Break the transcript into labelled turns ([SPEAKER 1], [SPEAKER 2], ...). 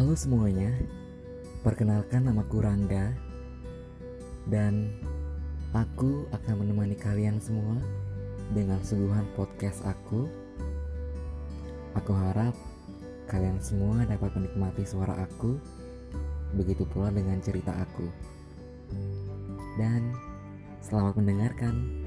[SPEAKER 1] Halo semuanya, perkenalkan nama ku Rangga dan aku akan menemani kalian semua dengan suguhan podcast aku. Aku harap kalian semua dapat menikmati suara aku, begitu pula dengan cerita aku. Dan selamat mendengarkan.